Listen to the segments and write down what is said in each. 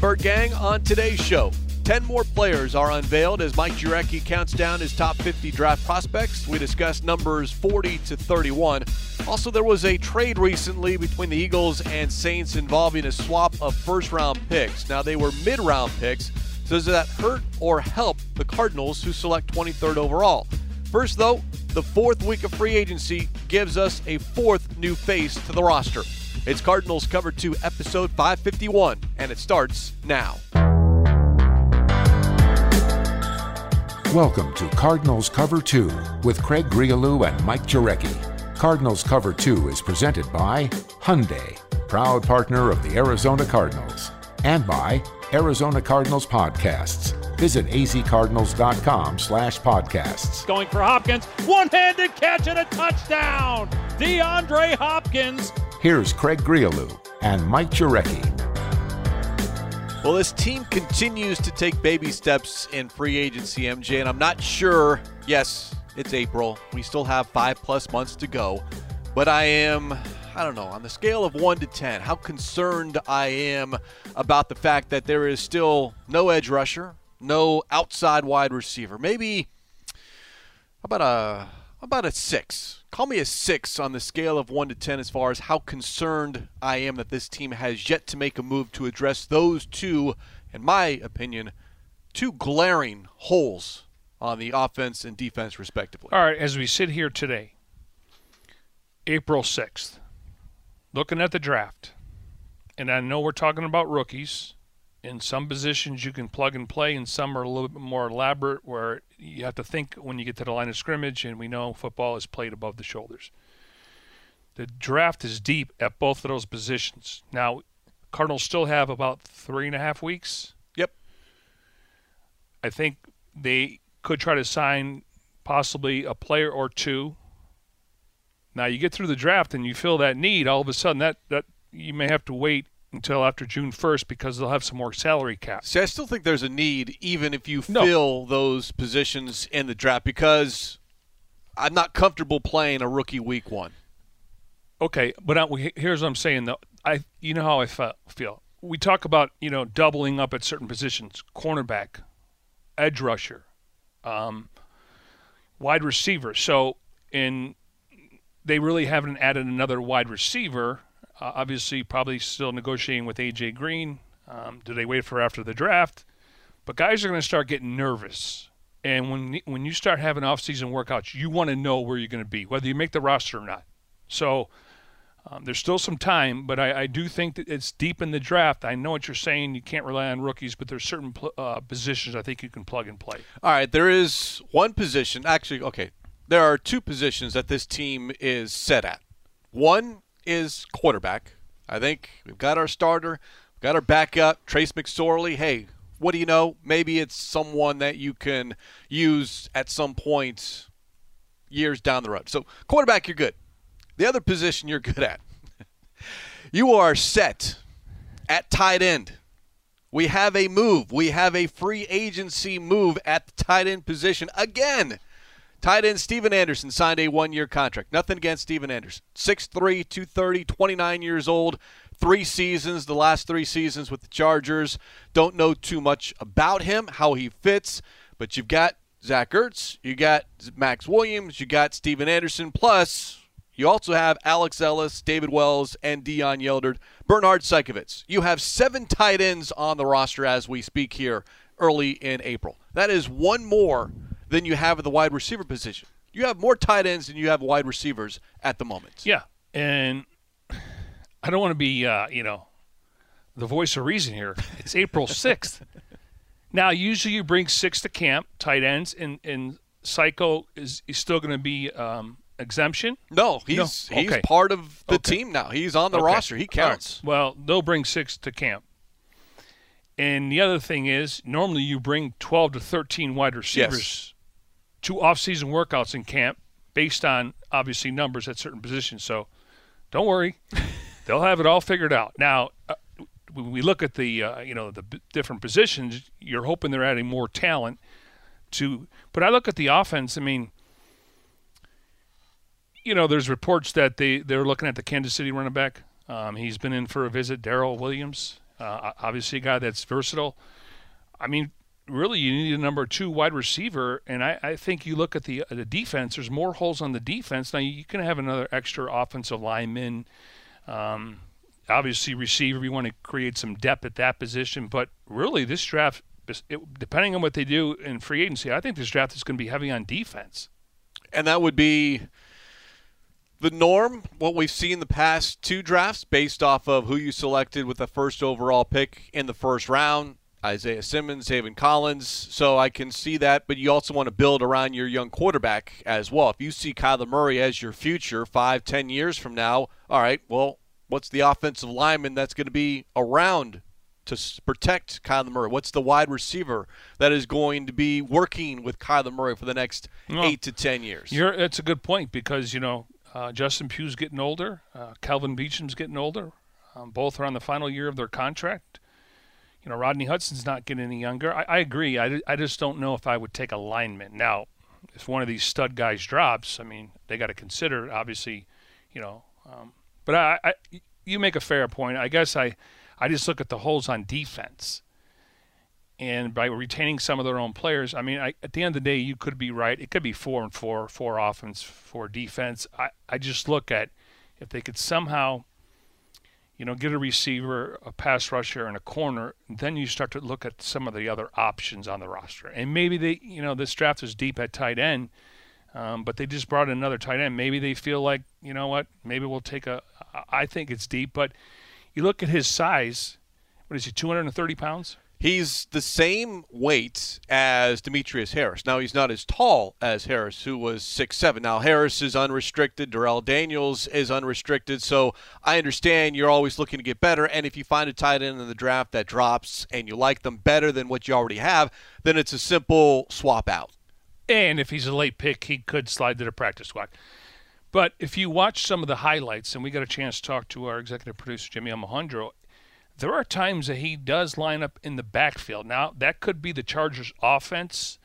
Bird Gang on today's show. 10 more players are unveiled as Mike Jurecki counts down his top 50 draft prospects. We discuss numbers 40 to 31. Also, there was a trade recently between the Eagles and Saints involving a swap of first round picks. Now, they were mid round picks, so does that hurt or help the Cardinals who select 23rd overall? First, though, the fourth week of free agency gives us a fourth new face to the roster. It's Cardinals Cover 2, episode 551, and it starts now. Welcome to Cardinals Cover 2 with Craig Grialou and Mike Jurecki. Cardinals Cover 2 is presented by Hyundai, proud partner of the Arizona Cardinals, and by Arizona Cardinals Podcasts. Visit azcardinals.com slash podcasts. Going for Hopkins, one-handed catch and a touchdown! DeAndre Hopkins Here's Craig Grialou and Mike Jurecki. Well, this team continues to take baby steps in free agency, MJ, and I'm not sure. Yes, it's April. We still have five plus months to go. But I am, I don't know, on the scale of 1 to 10, how concerned I am about the fact that there is still no edge rusher, no outside wide receiver. Maybe, about a, about a 6? Call me a six on the scale of one to ten as far as how concerned I am that this team has yet to make a move to address those two, in my opinion, two glaring holes on the offense and defense, respectively. All right, as we sit here today, April 6th, looking at the draft, and I know we're talking about rookies. In some positions, you can plug and play, and some are a little bit more elaborate where you have to think when you get to the line of scrimmage, and we know football is played above the shoulders. The draft is deep at both of those positions. Now, Cardinals still have about three and a half weeks. Yep. I think they could try to sign possibly a player or two. Now you get through the draft and you feel that need, all of a sudden that, that you may have to wait until after June 1st because they'll have some more salary cap. See, I still think there's a need, even if you no. fill those positions in the draft, because I'm not comfortable playing a rookie week one. Okay, but I, here's what I'm saying though. I, you know how I feel. We talk about you know doubling up at certain positions: cornerback, edge rusher, um, wide receiver. So, in they really haven't added another wide receiver uh, obviously, probably still negotiating with AJ Green. Um, do they wait for after the draft? But guys are going to start getting nervous. And when when you start having off-season workouts, you want to know where you're going to be, whether you make the roster or not. So um, there's still some time, but I, I, do think that it's deep in the draft. I know what you're saying. You can't rely on rookies, but there's certain pl- uh, positions I think you can plug and play. All right, there is one position. Actually, okay, there are two positions that this team is set at. One is quarterback. I think we've got our starter, we've got our backup, Trace McSorley. Hey, what do you know? Maybe it's someone that you can use at some point years down the road. So, quarterback, you're good. The other position you're good at. you are set at tight end. We have a move. We have a free agency move at the tight end position again. Tight end Stephen Anderson signed a one year contract. Nothing against Stephen Anderson. 6'3, 230, 29 years old, three seasons, the last three seasons with the Chargers. Don't know too much about him, how he fits, but you've got Zach Ertz, you got Maxx Williams, you got Stephen Anderson, plus you also have Alex Ellis, David Wells, and Deon Yelder, Bernhard Seikovits. You have seven tight ends on the roster as we speak here early in April. That is one more than you have at the wide receiver position. You have more tight ends than you have wide receivers at the moment. Yeah, and I don't want to be, uh, you know, the voice of reason here. It's April sixth. now, usually you bring six to camp, tight ends, and and Psycho is, is still going to be um, exemption. No, he's no? he's okay. part of the okay. team now. He's on the okay. roster. He counts. Right. Well, they'll bring six to camp. And the other thing is, normally you bring 12 to 13 wide receivers yes two off-season workouts in camp based on obviously numbers at certain positions. So don't worry, they'll have it all figured out. Now, uh, when we look at the uh, you know the b- different positions, you're hoping they're adding more talent to. But I look at the offense. I mean, you know, there's reports that they they're looking at the Kansas City running back. Um, he's been in for a visit, Darrel Williams. Uh, obviously, a guy that's versatile. I mean, really, you need a number two wide receiver, and I, I think you look at the the defense. There's more holes on the defense now. You can have another extra offensive lineman. Um, obviously, receiver. You want to create some depth at that position, but really, this draft, it, depending on what they do in free agency, I think this draft is going to be heavy on defense. And that would be the norm, what we've seen the past two drafts, based off of who you selected with the first overall pick in the first round. Isaiah Simmons, Zaven Collins. So I can see that, but you also want to build around your young quarterback as well. If you see Kyler Murray as your future five, ten years from now, all right, well, what's the offensive lineman that's going to be around to protect Kyler Murray? What's the wide receiver that is going to be working with Kyler Murray for the next well, eight to ten years? It's a good point because you know uh, Justin Pugh's getting older, uh, Kelvin Beachum's getting older. Um, both are on the final year of their contract you know, Rodney Hudson's not getting any younger. I, I agree. I, I just don't know if I would take a lineman. Now, if one of these stud guys drops, I mean, they got to consider, obviously, you know. Um, but I, I, you make a fair point. I guess I, I just look at the holes on defense. And by retaining some of their own players, I mean, I, at the end of the day, you could be right. It could be four and four, four offense, four defense. I, I just look at if they could somehow – you know, get a receiver, a pass rusher, and a corner. Then you start to look at some of the other options on the roster. And maybe they, you know, this draft is deep at tight end, um, but they just brought in another tight end. Maybe they feel like, you know what, maybe we'll take a. I think it's deep, but you look at his size. What is he, 230 pounds? He's the same weight as Demetrius Harris. Now he's not as tall as Harris, who was six seven. Now Harris is unrestricted. Darrell Daniels is unrestricted. So I understand you're always looking to get better. And if you find a tight end in the draft that drops and you like them better than what you already have, then it's a simple swap out. And if he's a late pick, he could slide to the practice squad. But if you watch some of the highlights, and we got a chance to talk to our executive producer Jimmy Almohandro, there are times that he does line up in the backfield. Now, that could be the Chargers' offense,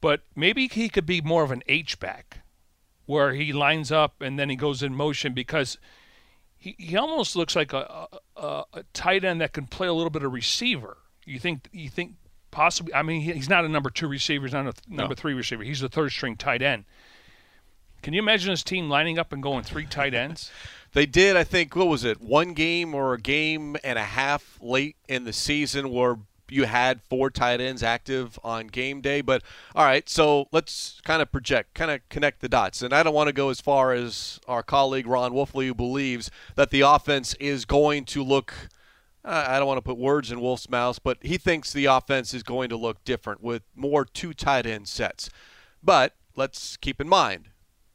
but maybe he could be more of an H back where he lines up and then he goes in motion because he, he almost looks like a, a, a tight end that can play a little bit of receiver. You think you think possibly? I mean, he's not a number two receiver. He's not a number no. three receiver. He's a third string tight end. Can you imagine his team lining up and going three tight ends? They did, I think, what was it, one game or a game and a half late in the season where you had four tight ends active on game day. But all right, so let's kind of project, kind of connect the dots. And I don't want to go as far as our colleague Ron Wolfley, who believes that the offense is going to look. I don't want to put words in Wolf's mouth, but he thinks the offense is going to look different with more two tight end sets. But let's keep in mind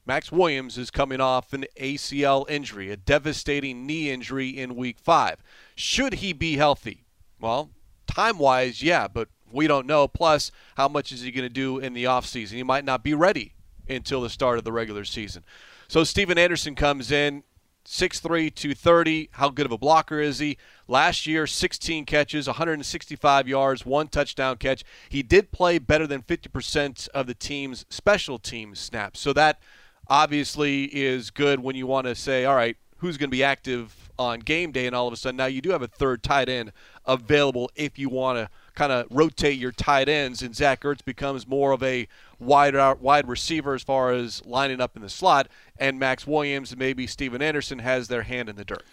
Maxx Williams is coming off an ACL injury, a devastating knee injury in week five. Should he be healthy? Well, time wise, yeah, but we don't know. Plus, how much is he going to do in the offseason? He might not be ready until the start of the regular season. So, Stephen Anderson comes in, 6'3, 230. How good of a blocker is he? Last year, 16 catches, 165 yards, one touchdown catch. He did play better than 50% of the team's special team snaps. So, that obviously is good when you want to say, all right, who's going to be active on game day, and all of a sudden now you do have a third tight end available if you want to kind of rotate your tight ends, and Zach Ertz becomes more of a wide wide receiver as far as lining up in the slot, and Maxx Williams and maybe Stephen Anderson has their hand in the dirt.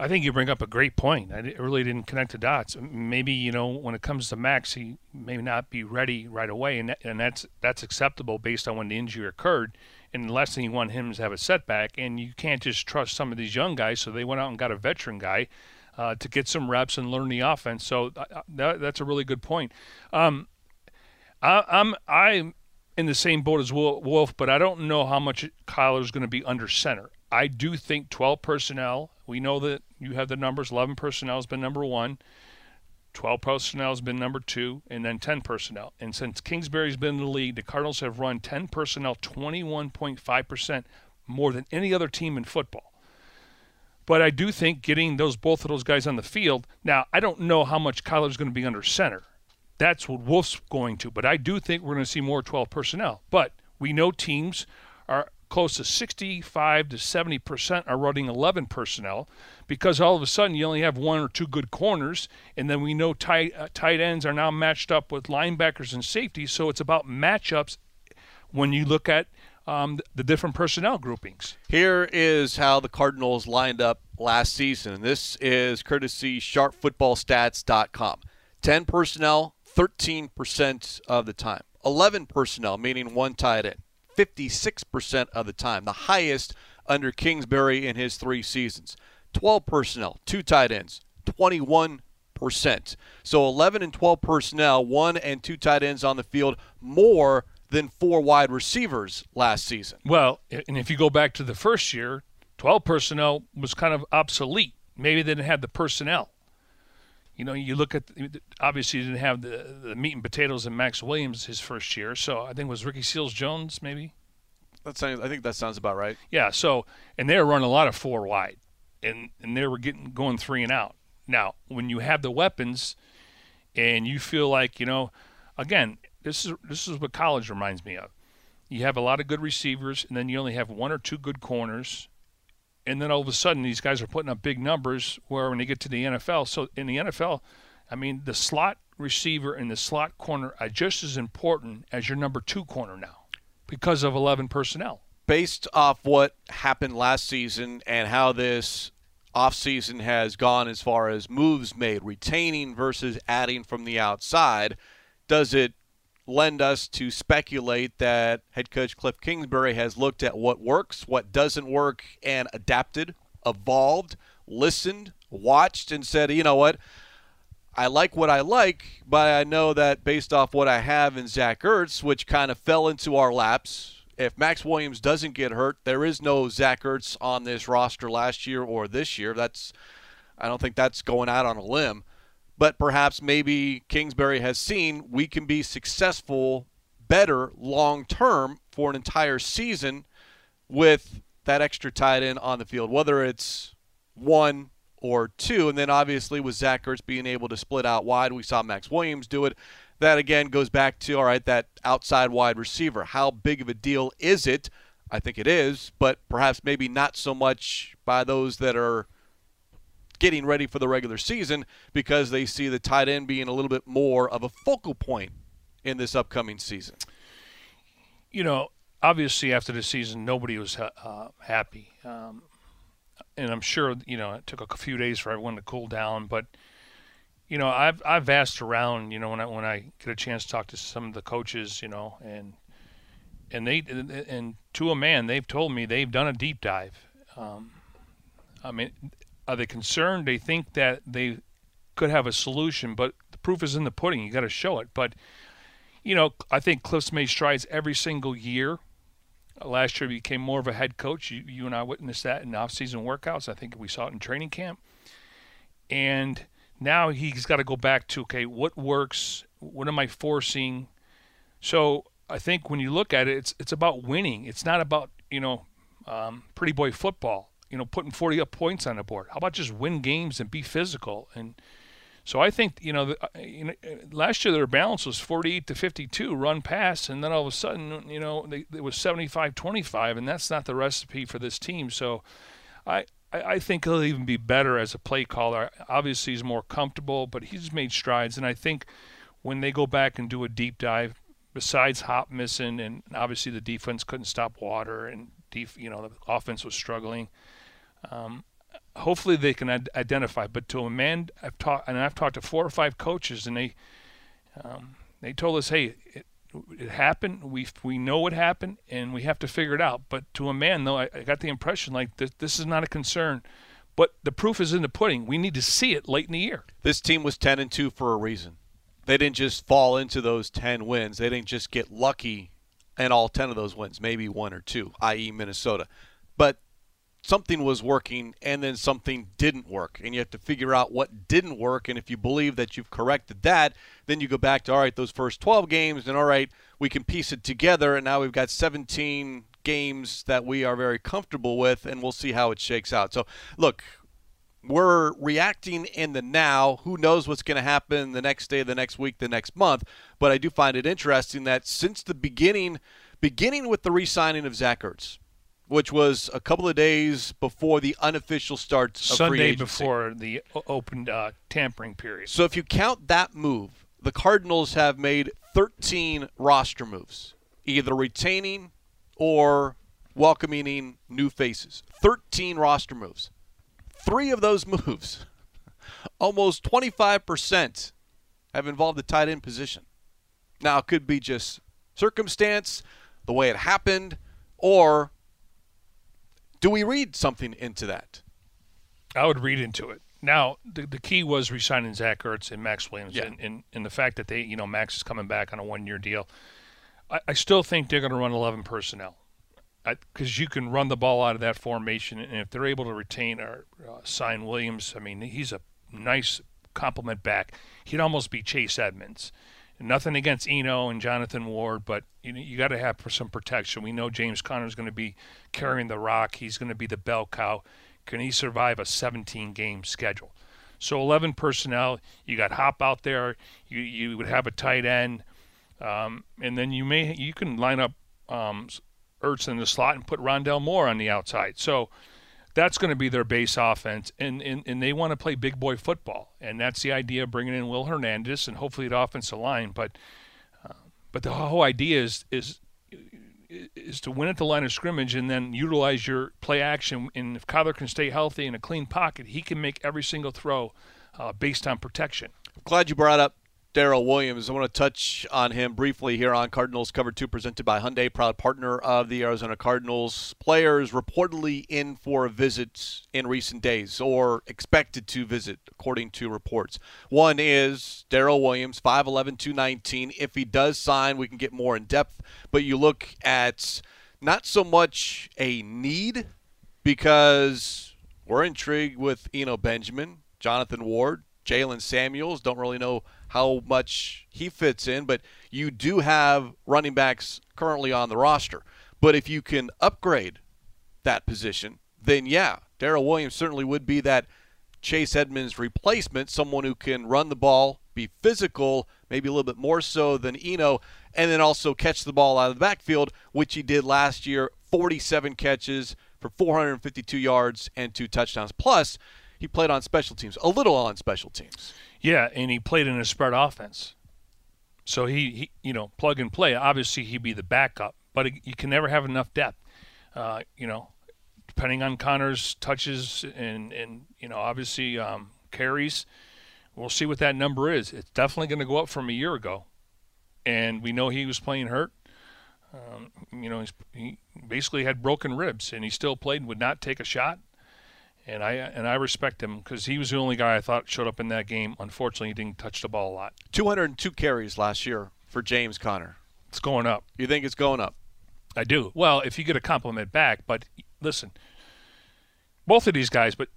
I think you bring up a great point. I really didn't connect the dots. Maybe you know when it comes to Maxx, he may not be ready right away, and and that's that's acceptable based on when the injury occurred and the last thing you want him to have a setback. And you can't just trust some of these young guys, so they went out and got a veteran guy uh, to get some reps and learn the offense. So uh, uh that, that's a really good point. Um, I, I'm I'm in the same boat as Wolf, but I don't know how much Kyler is going to be under center. I do think 12 personnel. We know that you have the numbers. 11 personnel has been number one. 12 personnel has been number two, and then 10 personnel. And since Kingsbury's been in the league, the Cardinals have run 10 personnel 21.5% more than any other team in football. But I do think getting those both of those guys on the field. Now, I don't know how much Kyler's going to be under center. That's what Wolf's going to. But I do think we're going to see more 12 personnel. But we know teams close to 65 to 70 percent are running 11 personnel because all of a sudden you only have one or two good corners, and then we know tight uh, tight ends are now matched up with linebackers and safeties. So it's about matchups when you look at um, the different personnel groupings. Here is how the Cardinals lined up last season. And this is courtesy sharpfootballstats.com. 10 personnel, 13% of the time. 11 personnel, meaning one tight end, 56% of the time, the highest under Kingsbury in his three seasons. 12 personnel, two tight ends, 21%. So 11 and 12 personnel, one and two tight ends on the field, more than four wide receivers last season. Well, and if you go back to the first year, 12 personnel was kind of obsolete. Maybe they didn't have the personnel. You know, you look at obviously you didn't have the, the meat and potatoes in Maxx Williams his first year. So I think it was Ricky Seals Jones maybe. That sounds, I think that sounds about right. Yeah. So and they were running a lot of four wide, and and they were getting going three and out. Now when you have the weapons, and you feel like you know, again, this is this is what college reminds me of. You have a lot of good receivers, and then you only have one or two good corners, and then all of a sudden these guys are putting up big numbers. Where when they get to the NFL, so in the NFL, I mean the slot receiver and the slot corner are just as important as your number two corner now, because of 11 personnel. Based off what happened last season and how this offseason has gone as far as moves made, retaining versus adding from the outside, does it lend us to speculate that head coach Cliff Kingsbury has looked at what works, what doesn't work, and adapted, evolved, listened, watched, and said, you know what? I like what I like, but I know that based off what I have in Zach Ertz, which kind of fell into our laps, if Maxx Williams doesn't get hurt, there is no Zach Ertz on this roster last year or this year. That's I don't think that's going out on a limb but perhaps maybe Kingsbury has seen we can be successful better long term for an entire season with that extra tight end on the field, whether it's one or two. And then obviously with Zach Ertz being able to split out wide, we saw Maxx Williams do it. That again goes back to all right, that outside wide receiver. How big of a deal is it? I think it is, but perhaps maybe not so much by those that are getting ready for the regular season because they see the tight end being a little bit more of a focal point in this upcoming season. You know, obviously after the season, nobody was uh, happy, um, and I'm sure you know it took a few days for everyone to cool down. But you know, I've I've asked around. You know, when I when I get a chance to talk to some of the coaches, you know, and and they and, to a man, they've told me they've done a deep dive. Um, I mean, are they concerned? They think that they could have a solution, but the proof is in the pudding. You got to show it. But you know, I think Cliff's made strides every single year. Last year, he became more of a head coach. You, you and I witnessed that in off-season workouts. I think we saw it in training camp. And now he's got to go back to okay, what works? What am I forcing? So I think when you look at it, it's it's about winning. It's not about you know um, pretty boy football you know, putting 40 up points on the board? How about just win games and be physical? And so I think, you know, the, uh, you know last year their balance was 48 to 52 run pass, and then all of a sudden, you know, they, it was 75 25, and that's not the recipe for this team. So I, I think he'll even be better as a play caller. Obviously, he's more comfortable, but he's made strides. And I think when they go back and do a deep dive, besides Hop missing, and obviously the defense couldn't stop water, and def, you know the offense was struggling. Um, hopefully they can ad- identify. But to a man, I've talked and I've talked to four or five coaches, and they um, they told us, hey, it, it happened. We we know what happened, and we have to figure it out. But to a man, though, I, I got the impression like this, this is not a concern. But the proof is in the pudding. We need to see it late in the year. This team was ten and two for a reason. They didn't just fall into those ten wins. They didn't just get lucky and all 10 of those wins, maybe one or two, i.e., Minnesota. Something was working and then something didn't work. And you have to figure out what didn't work. And if you believe that you've corrected that then you go back to all right those first 12 games and all right we can piece it together. And now we've got 17 games that we are very comfortable with and we'll see how it shakes out. So look we're reacting in the now. Who knows what's going to happen the next day the next week the next month. But i do find it interesting that since the beginning beginning with the re-signing of zach ertz which was a couple of days before the unofficial start of Sunday before the open uh, tampering period. So if you count that move, the Cardinals have made 13 roster moves, either retaining or welcoming new faces. 13 roster moves. Three of those moves, almost 25%, have involved the tight end position. Now, it could be just circumstance, the way it happened, or do we read something into that? I would read into it. Now, the, the key was resigning Zach Ertz and Maxx Williams, Yeah. and, and, and the fact that they, you know, Maxx is coming back on a one-year deal. I, I still think they're going to run 11 personnel because you can run the ball out of that formation, and if they're able to retain or uh, sign Williams, I mean, he's a nice compliment back. He'd almost be Chase Edmonds. Nothing against Eno and Jonathan Ward, but you you got to have some protection. We know James Conner is going to be carrying the rock. He's going to be the bell cow. Can he survive a 17 game schedule? So 11 personnel. You got Hop out there. You you would have a tight end, um, and then you may you can line up um, Ertz in the slot and put Rondale Moore on the outside. So that's going to be their base offense, and, and, and they want to play big boy football, and that's the idea of bringing in Will Hernandez and hopefully the offensive line. But uh, but the whole idea is is is to win at the line of scrimmage and then utilize your play action. And if Kyler can stay healthy in a clean pocket, he can make every single throw uh, based on protection. Glad you brought up Darrel Williams. I want to touch on him briefly here on Cardinals Cover 2, presented by Hyundai, proud partner of the Arizona Cardinals. Players reportedly in for a visit in recent days, or expected to visit, according to reports. One is Darrel Williams, 5'11, 219. If he does sign, we can get more in depth. But you look at not so much a need, because we're intrigued with Eno Benjamin, Jonathan Ward, Jalen Samuels. Don't really know how much he fits in, but you do have running backs currently on the roster. But if you can upgrade that position, then yeah, Darrel Williams certainly would be that Chase Edmonds replacement, someone who can run the ball, be physical, maybe a little bit more so than Eno, and then also catch the ball out of the backfield, which he did last year 47 catches for 452 yards and two touchdowns. Plus, he played on special teams, a little on special teams. Yeah, and he played in a spread offense. So he, he you know, plug and play. Obviously, he'd be the backup, but you can never have enough depth. Uh, you know, depending on Conner's touches and, and you know, obviously um, carries, we'll see what that number is. It's definitely going to go up from a year ago. And we know he was playing hurt. Um, you know, he basically had broken ribs, and he still played and would not take a shot and I and I respect him because he was the only guy I thought showed up in that game. Unfortunately, he didn't touch the ball a lot. 202 carries last year for James Conner. It's going up. You think it's going up? I do. Well, if you get a compliment back, but listen, both of these guys, but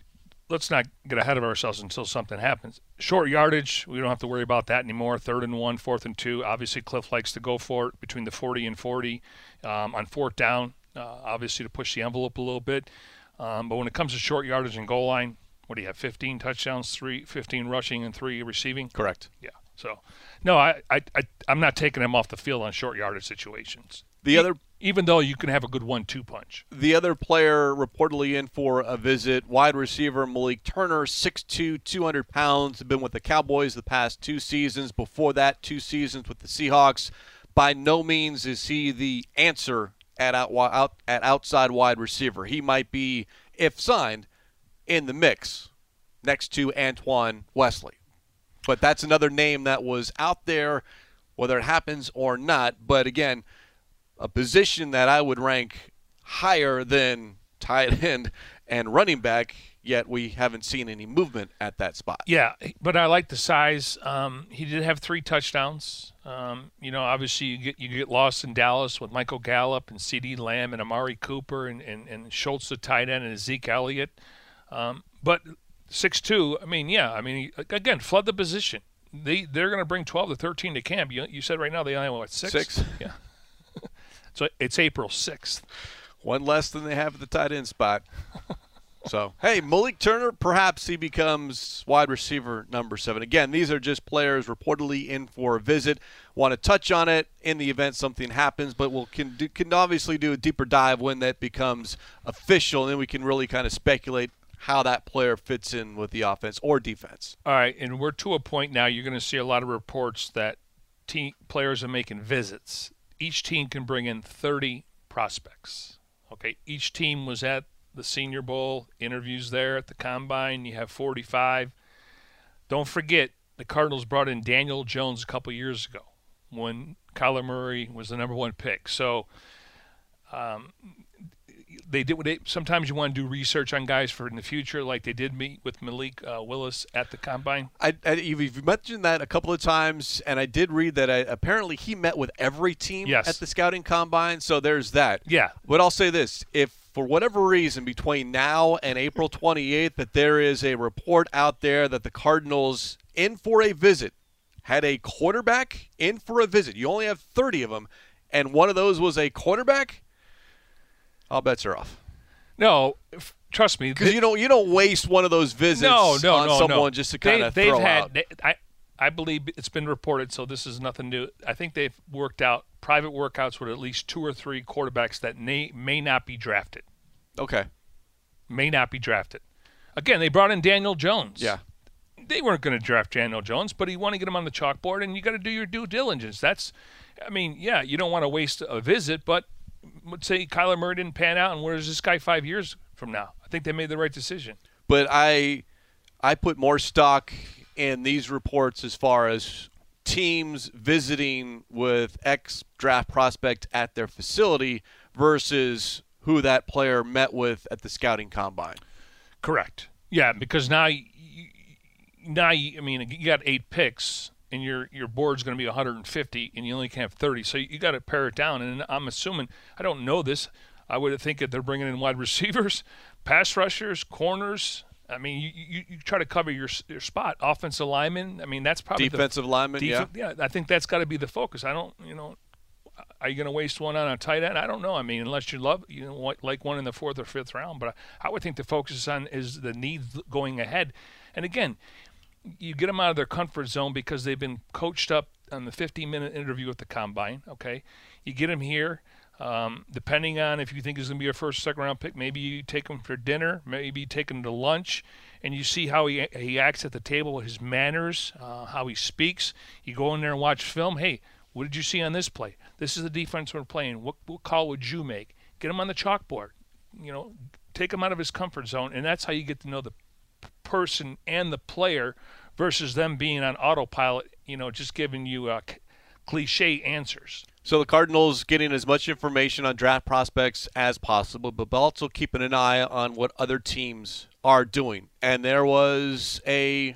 let's not get ahead of ourselves until something happens. Short yardage, we don't have to worry about that anymore. Third and one, fourth and two. Obviously, Cliff likes to go for it between the 40 and 40 um, on fourth down. Uh, obviously, to push the envelope a little bit. Um, but when it comes to short yardage and goal line, what do you have? 15 touchdowns, three, 15 rushing, and three receiving. Correct. Yeah. So, no, I, I, I I'm not taking him off the field on short yardage situations. The other even though you can have a good one-two punch. the other player reportedly in for a visit, wide receiver Malik Turner, 6'2", 200 pounds, been with the Cowboys the past two seasons. Before that, two seasons with the Seahawks. By no means is he the answer at out, out at outside wide receiver. He might be, if signed, in the mix next to Antoine Wesley. But that's another name that was out there, whether it happens or not. But again, a position that I would rank higher than tight end and running back, yet we haven't seen any movement at that spot. Yeah, but I like the size. Um, he did have three touchdowns. Um, you know, obviously you get you get lost in Dallas with Michael Gallup and CeeDee Lamb and Amari Cooper and, and, and Schultz the tight end and Zeke Elliott. Um, but six two, I mean, yeah, I mean, again, flood the position. They they're going to bring twelve to thirteen to camp. You, you said right now they only have, what six? Six. Yeah. so it's April sixth. One less than they have at the tight end spot. So, hey, Malik Turner, perhaps he becomes wide receiver number seven. Again, these are just players reportedly in for a visit. Want to touch on it in the event something happens, but we'll can, do, can obviously do a deeper dive when that becomes official, and then we can really kind of speculate how that player fits in with the offense or defense. All right, and we're to a point now. You're going to see a lot of reports that team players are making visits. Each team can bring in 30 prospects. Okay, each team was at the Senior Bowl, interviews there at the Combine. You have 45. Don't forget, the Cardinals brought in Daniel Jones a couple years ago when Kyler Murray was the number one pick. So um, they did. What they, sometimes you want to do research on guys for in the future, like they did meet with Malik uh, Willis at the combine. I, I, you've mentioned that a couple of times, and I did read that I, uh, apparently he met with every team yes. at the scouting combine. So there's that. Yeah. But I'll say this: if for whatever reason between now and April 28th that there is a report out there that the Cardinals in for a visit had a quarterback in for a visit. You only have 30 of them, and one of those was a quarterback. All bets are off. No, f- trust me, because you don't you don't waste one of those visits no, no, on no, someone no. just to kind they, of they've throw had, out. They, I I believe it's been reported, so this is nothing new. I think they've worked out private workouts with at least two or three quarterbacks that may may not be drafted. Okay. May not be drafted. Again, they brought in Daniel Jones. Yeah. They weren't going to draft Daniel Jones, but you want to get him on the chalkboard, and you got to do your due diligence. That's, I mean, yeah, you don't want to waste a visit, but let's say Kyler Murray didn't pan out, and where's this guy five years from now? I think they made the right decision. But I, I put more stock in these reports as far as teams visiting with ex draft prospect at their facility versus who that player met with at the scouting combine. Correct. Yeah, because now, you, now I mean, you got eight picks, and your your board's going to be 150, and you only can have 30. So you got to pare it down. And I'm assuming, I don't know this. I would think that they're bringing in wide receivers, pass rushers, corners. I mean, you, you, you try to cover your your spot. Offensive lineman. I mean, that's probably defensive the, lineman. Def- yeah, yeah. I think that's got to be the focus. I don't, you know, are you going to waste one on a tight end? I don't know. I mean, unless you love, you know, like one in the fourth or fifth round. But I, I would think the focus is on is the needs going ahead. And again, you get them out of their comfort zone because they've been coached up on the 15-minute interview at the combine. Okay, you get them here. Um, depending on if you think he's going to be a first, second round pick, maybe you take him for dinner, maybe you take him to lunch, and you see how he he acts at the table, his manners, uh, how he speaks. You go in there and watch film. Hey, what did you see on this play? This is the defense we're playing. What, what call would you make? Get him on the chalkboard. You know, take him out of his comfort zone, and that's how you get to know the person and the player versus them being on autopilot. You know, just giving you uh, cliche answers. So the Cardinals getting as much information on draft prospects as possible, but also keeping an eye on what other teams are doing. And there was a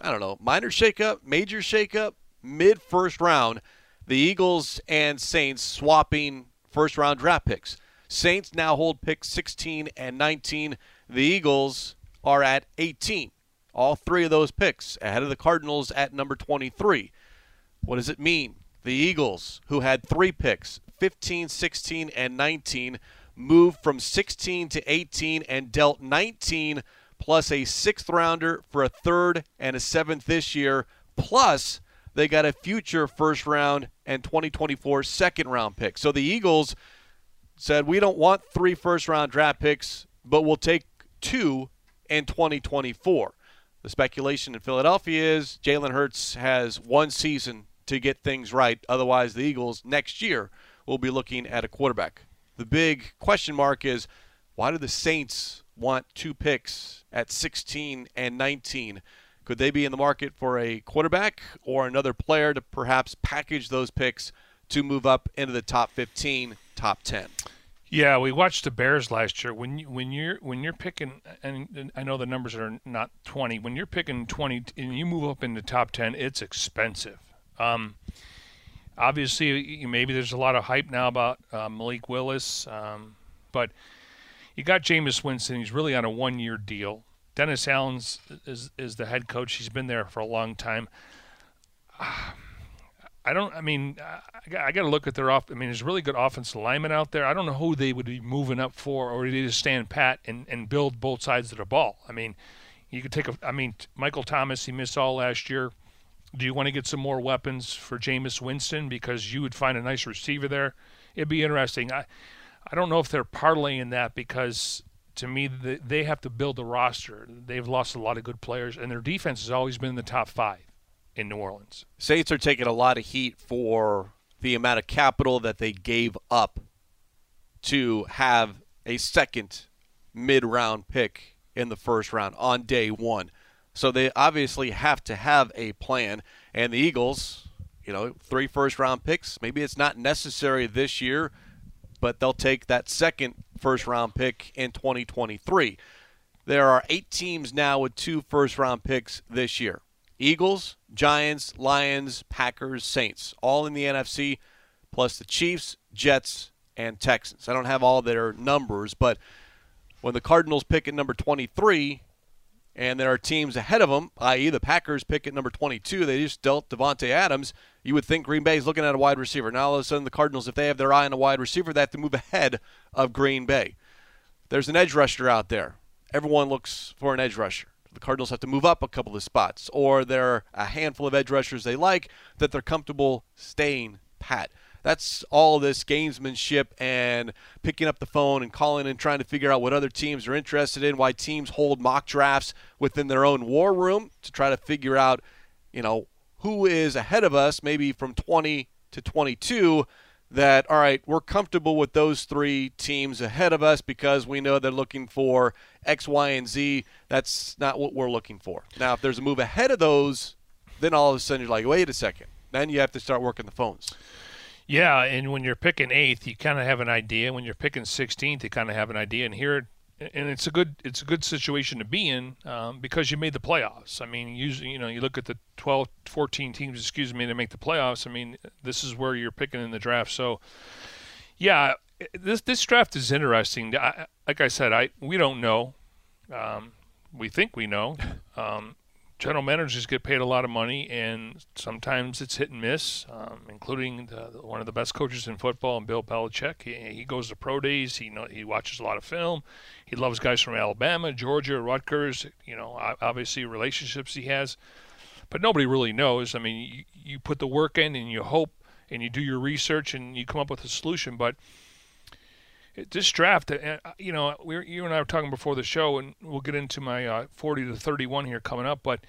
I don't know minor shakeup, major shakeup, mid first round. The Eagles and Saints swapping first round draft picks. Saints now hold picks 16 and 19. The Eagles are at 18. All three of those picks ahead of the Cardinals at number 23. What does it mean? The Eagles, who had three picks, 15, 16, and 19, moved from 16 to 18 and dealt 19 plus a sixth rounder for a third and a seventh this year. Plus, they got a future first round and 2024 second round pick. So the Eagles said, We don't want three first round draft picks, but we'll take two in 2024. The speculation in Philadelphia is Jalen Hurts has one season to get things right. Otherwise, the Eagles next year will be looking at a quarterback. The big question mark is why do the Saints want two picks at 16 and 19? Could they be in the market for a quarterback or another player to perhaps package those picks to move up into the top 15, top 10? Yeah, we watched the Bears last year. When you, when you're when you're picking, and I know the numbers are not 20. When you're picking 20 and you move up into top 10, it's expensive. Um, obviously, maybe there's a lot of hype now about uh, Malik Willis, um, but you got Jameis Winston. He's really on a one-year deal. Dennis Allen's is is the head coach. He's been there for a long time. I don't. I mean, I, got, I got to look at their off. I mean, there's really good offensive alignment out there. I don't know who they would be moving up for, or they just stand pat and, and build both sides of the ball. I mean, you could take a. I mean, Michael Thomas, he missed all last year. Do you want to get some more weapons for Jameis Winston because you would find a nice receiver there? It'd be interesting. I, I don't know if they're parlaying that because to me they have to build a roster. They've lost a lot of good players, and their defense has always been in the top five in New Orleans. Saints are taking a lot of heat for the amount of capital that they gave up to have a second mid-round pick in the first round on day one. So they obviously have to have a plan. And the Eagles, you know, three first round picks. Maybe it's not necessary this year, but they'll take that second first round pick in 2023. There are eight teams now with two first round picks this year Eagles, Giants, Lions, Packers, Saints, all in the NFC, plus the Chiefs, Jets, and Texans. I don't have all their numbers, but when the Cardinals pick at number 23, and there are teams ahead of them, i.e., the Packers pick at number 22. They just dealt Davante Adams. You would think Green Bay is looking at a wide receiver. Now, all of a sudden, the Cardinals, if they have their eye on a wide receiver, they have to move ahead of Green Bay. There's an edge rusher out there. Everyone looks for an edge rusher. The Cardinals have to move up a couple of spots, or there are a handful of edge rushers they like that they're comfortable staying pat. That's all this gamesmanship and picking up the phone and calling and trying to figure out what other teams are interested in, why teams hold mock drafts within their own war room to try to figure out, you know, who is ahead of us, maybe from 20 to 22 that all right we're comfortable with those three teams ahead of us because we know they're looking for x y and z. That's not what we're looking for. Now if there's a move ahead of those then all of a sudden you're like wait a second. Then you have to start working the phones yeah, and when you're picking eighth, you kind of have an idea. When you're picking 16th, you kind of have an idea. And here, and it's a good it's a good situation to be in um, because you made the playoffs. I mean, usually you know you look at the 12, 14 teams, excuse me, to make the playoffs. I mean, this is where you're picking in the draft. So, yeah, this this draft is interesting. I, like I said, I we don't know. Um, we think we know. Um, general managers get paid a lot of money, and sometimes it's hit and miss, um, including the, one of the best coaches in football, and Bill Belichick. He, he goes to pro days. He know, he watches a lot of film. He loves guys from Alabama, Georgia, Rutgers. You know, obviously relationships he has, but nobody really knows. I mean, you, you put the work in, and you hope, and you do your research, and you come up with a solution, but this draft, uh, you know, we you and I were talking before the show, and we'll get into my uh, 40 to 31 here coming up. But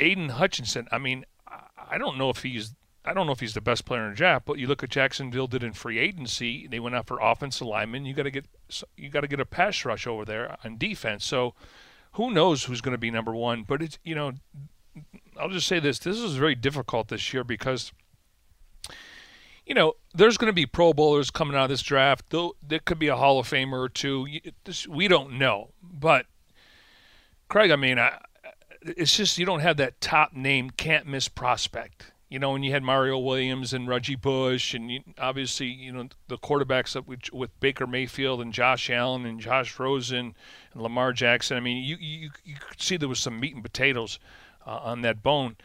Aidan Hutchinson, I mean, I don't know if he's I don't know if he's the best player in the draft, but you look at Jacksonville did in free agency. They went out for offensive linemen. You got to get you got to get a pass rush over there on defense. So who knows who's going to be number one? But it's you know, I'll just say this: this is very difficult this year because you know, there's going to be Pro Bowlers coming out of this draft. Though there could be a Hall of Famer or two. We don't know, but Craig, I mean, I, it's just you don't have that top name, can't miss prospect. You know, when you had Mario Williams and Reggie Bush, and you, obviously, you know, the quarterbacks up with, with, Baker Mayfield and Josh Allen and Josh Rosen and Lamar Jackson. I mean, you you, you could see there was some meat and potatoes uh, on that bone,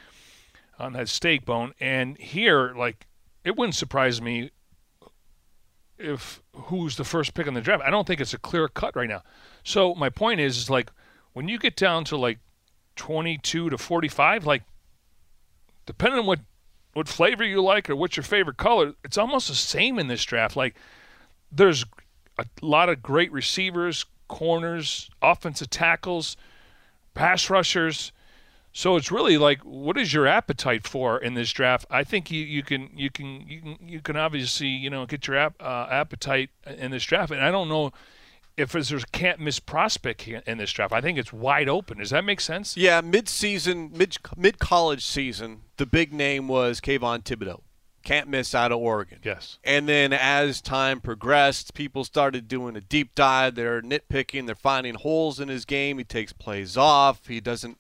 on that steak bone. And here, like it wouldn't surprise me if who's the first pick in the draft. I don't think it's a clear cut right now. So my point is, is like when you get down to like 22 to 45, like depending on what what flavor you like or what's your favorite color, it's almost the same in this draft. Like there's a lot of great receivers, corners, offensive tackles, pass rushers. So it's really like, what is your appetite for in this draft? I think you, you can you can you can you can obviously you know get your ap, uh, appetite in this draft, and I don't know if there's a can't miss prospect in this draft. I think it's wide open. Does that make sense? Yeah, mid season, mid mid college season, the big name was Kayvon Thibodeaux, Can't miss out of Oregon. Yes. And then as time progressed, people started doing a deep dive. They're nitpicking. They're finding holes in his game. He takes plays off. He doesn't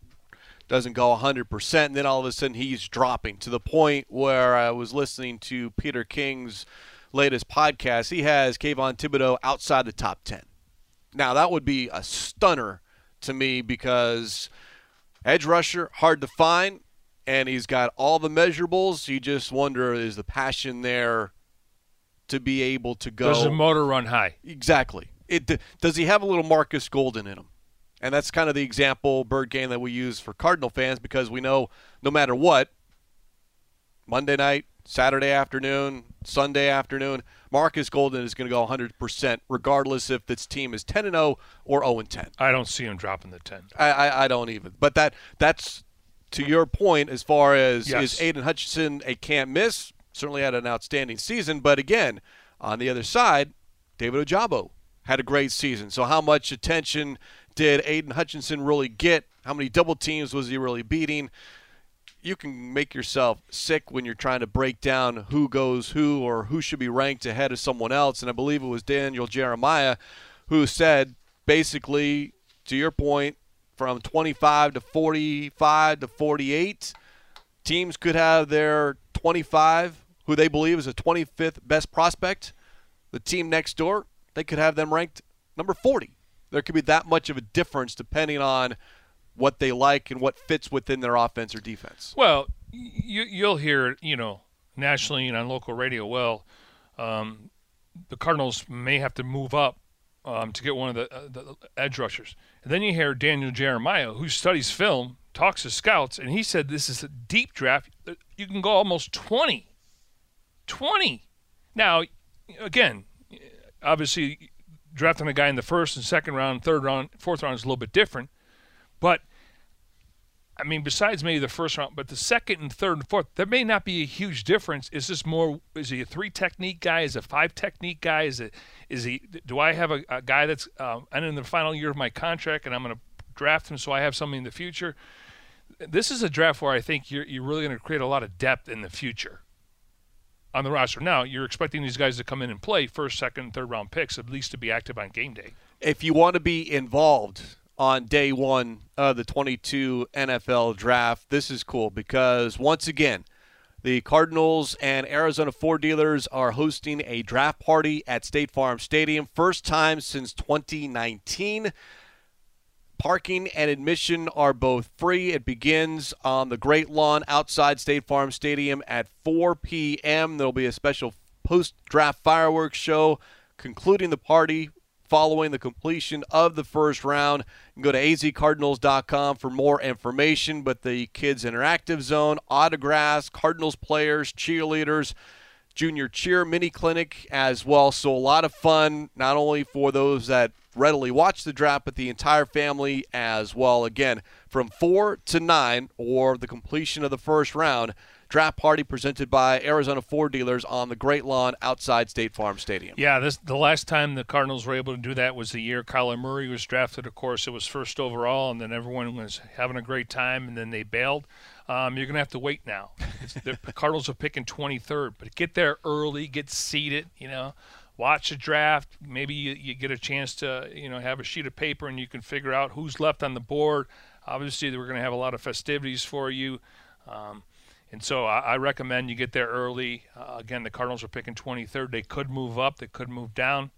doesn't go 100%, and then all of a sudden he's dropping to the point where I was listening to Peter King's latest podcast. He has Kayvon Thibodeaux outside the top 10. Now, that would be a stunner to me because edge rusher, hard to find, and he's got all the measurables. You just wonder is the passion there to be able to go? Does the motor run high? Exactly. It does he have a little Marcus Golden in him? And that's kind of the example bird game that we use for Cardinal fans because we know no matter what, Monday night, Saturday afternoon, Sunday afternoon, Marcus Golden is going to go 100% regardless if this team is 10 and 0 or 0 and 10. I don't see him dropping the 10. I, I, I don't even. But that that's to your point as far as Yes. is Aidan Hutchinson a can't miss. Certainly had an outstanding season, but again, on the other side, David Ojabo had a great season. So how much attention did Aidan Hutchinson really get? How many double teams was he really beating? You can make yourself sick when you're trying to break down who goes who or who should be ranked ahead of someone else. And I believe it was Daniel Jeremiah who said basically, to your point, from 25 to 45 to 48, teams could have their 25, who they believe is a 25th best prospect. The team next door, they could have them ranked number 40. There could be that much of a difference depending on what they like and what fits within their offense or defense. Well, you, you'll hear, you know, nationally and on local radio. Well, um, the Cardinals may have to move up um, to get one of the, uh, the edge rushers. And then you hear Daniel Jeremiah, who studies film, talks to scouts, and he said this is a deep draft. You can go almost 20. 20. Now, again, obviously, drafting a guy in the first and second round, third round, fourth round is a little bit different. But I mean, besides maybe the first round, but the second and third and fourth, there may not be a huge difference. Is this more? Is he a three technique guy? Is a five technique guy? Is it? Is he? Do I have a, a guy that's um, I'm in the final year of my contract and I'm going to draft him so I have something in the future? This is a draft where I think you're you're really going to create a lot of depth in the future on the roster. Now you're expecting these guys to come in and play first, second, third round picks at least to be active on game day. If you want to be involved on day one of the 22 NFL draft, this is cool because once again, the Cardinals and Arizona Ford dealers are hosting a draft party at State Farm Stadium. First time since 2019. Parking and admission are both free. It begins on the Great Lawn outside State Farm Stadium at 4 p.m. There'll be a special post draft fireworks show concluding the party following the completion of the first round. You can go to azcardinals.com for more information. But the Kids Interactive Zone, autographs, Cardinals players, cheerleaders, junior cheer mini clinic as well. So a lot of fun, not only for those that readily watch the draft, but the entire family as well. Again, from 4 to 9 or the completion of the first round. Draft party presented by Arizona Ford dealers on the Great Lawn outside State Farm Stadium. Yeah, this the last time the Cardinals were able to do that was the year Kyler Murray was drafted. Of course, it was first overall, and then everyone was having a great time, and then they bailed. Um, you're gonna have to wait now. The Cardinals are picking 23rd, but get there early, get seated. You know, watch the draft. Maybe you, you get a chance to you know have a sheet of paper and you can figure out who's left on the board. Obviously, we're gonna have a lot of festivities for you. Um, and so I, I recommend you get there early. Uh, again, the Cardinals are picking 23rd. They could move up, they could move down,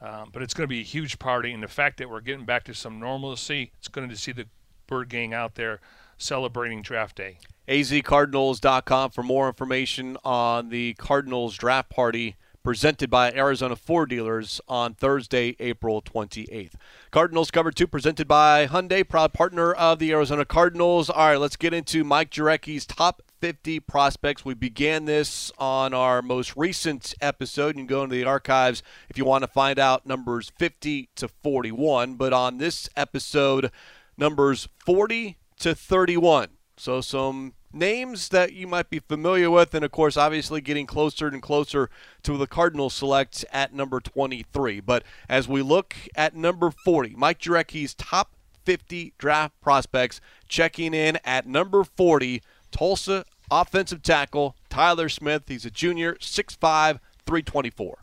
um, but it's going to be a huge party. And the fact that we're getting back to some normalcy, it's going to see the Bird Gang out there celebrating draft day. azcardinals.com for more information on the Cardinals draft party presented by Arizona Ford Dealers on Thursday, April 28th. Cardinals cover two presented by Hyundai, proud partner of the Arizona Cardinals. All right, let's get into Mike Jurecki's top 50 prospects. We began this on our most recent episode. You can go into the archives if you want to find out numbers 50 to 41. But on this episode, numbers 40 to 31. So some names that you might be familiar with, and of course, obviously getting closer and closer to the Cardinals select at number 23. But as we look at number 40, Mike Jurecki's top 50 draft prospects, checking in at number 40, Tulsa offensive tackle Tyler Smith. He's a junior, 6'5, 324.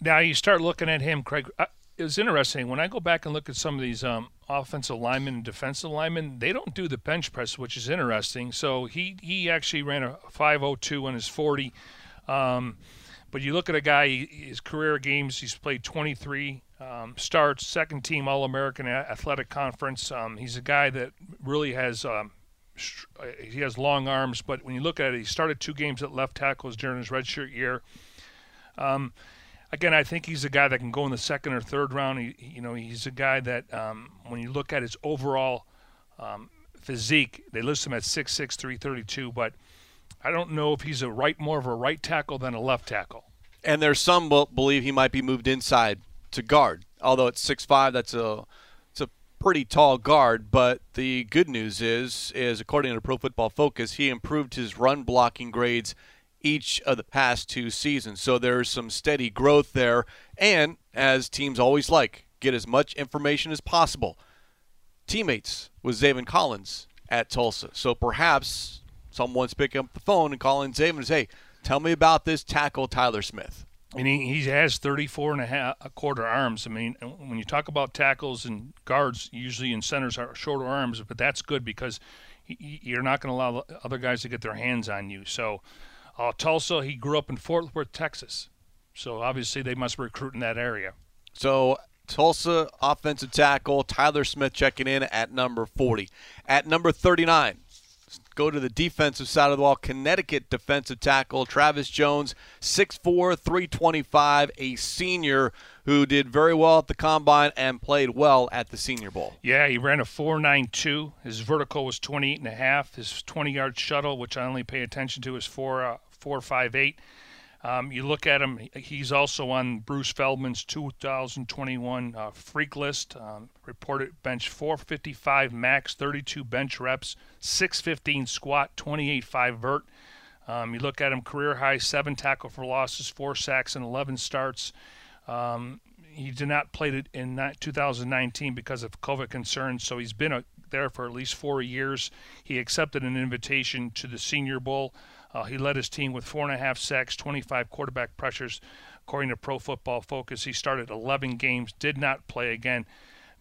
Now you start looking at him, Craig. Uh, It was interesting when I go back and look at some of these um, offensive linemen and defensive linemen. They don't do the bench press, which is interesting. So he he actually ran a 5.02 on his 40. Um, but you look at a guy, his career games, he's played 23 um, starts, second team All American Athletic Conference. Um, he's a guy that really has um, uh, he has long arms, but when you look at it, he started two games at left tackles during his redshirt year. Um, again, I think he's a guy that can go in the second or third round. He, you know, he's a guy that um, when you look at his overall um, physique, they list him at 6'6", 332, but I don't know if he's a right more of a right tackle than a left tackle. And there's some believe he might be moved inside to guard. Although six five, that's a it's a pretty tall guard. But the good news is, is according to Pro Football Focus, he improved his run blocking grades each of the past two seasons. So there's some steady growth there. And as teams always like, get as much information as possible. Teammates with Zaven Collins at Tulsa. So perhaps someone's picking up the phone and calling Zaven and say, hey, tell me about this tackle Tyler Smith and he, he has 34 and a half a quarter arms. I mean, when you talk about tackles and guards, usually in centers are shorter arms, but that's good because you're not going to allow other guys to get their hands on you. So, uh, Tulsa, he grew up in Fort Worth, Texas. So obviously they must recruit in that area. So Tulsa offensive tackle Tyler Smith checking in at number 40. At number 39, go to the defensive side of the ball. Connecticut defensive tackle Travis Jones, 6'4, 325, a senior who did very well at the combine and played well at the Senior Bowl. Yeah, he ran a 4.92. His vertical was 28 and a half. His 20-yard shuttle, which I only pay attention to, is 4 uh, 458. Um, you look at him; he's also on Bruce Feldman's 2021 uh, freak list. Um, reported bench 455 max, 32 bench reps, 615 squat, 28.5 vert. Um, you look at him: career high, seven tackle for losses, four sacks, and 11 starts. Um, he did not play it in 2019 because of COVID concerns, so he's been a, there for at least four years. He accepted an invitation to the Senior Bowl. Uh, he led his team with four and a half sacks, 25 quarterback pressures, according to Pro Football Focus. He started 11 games, did not play again,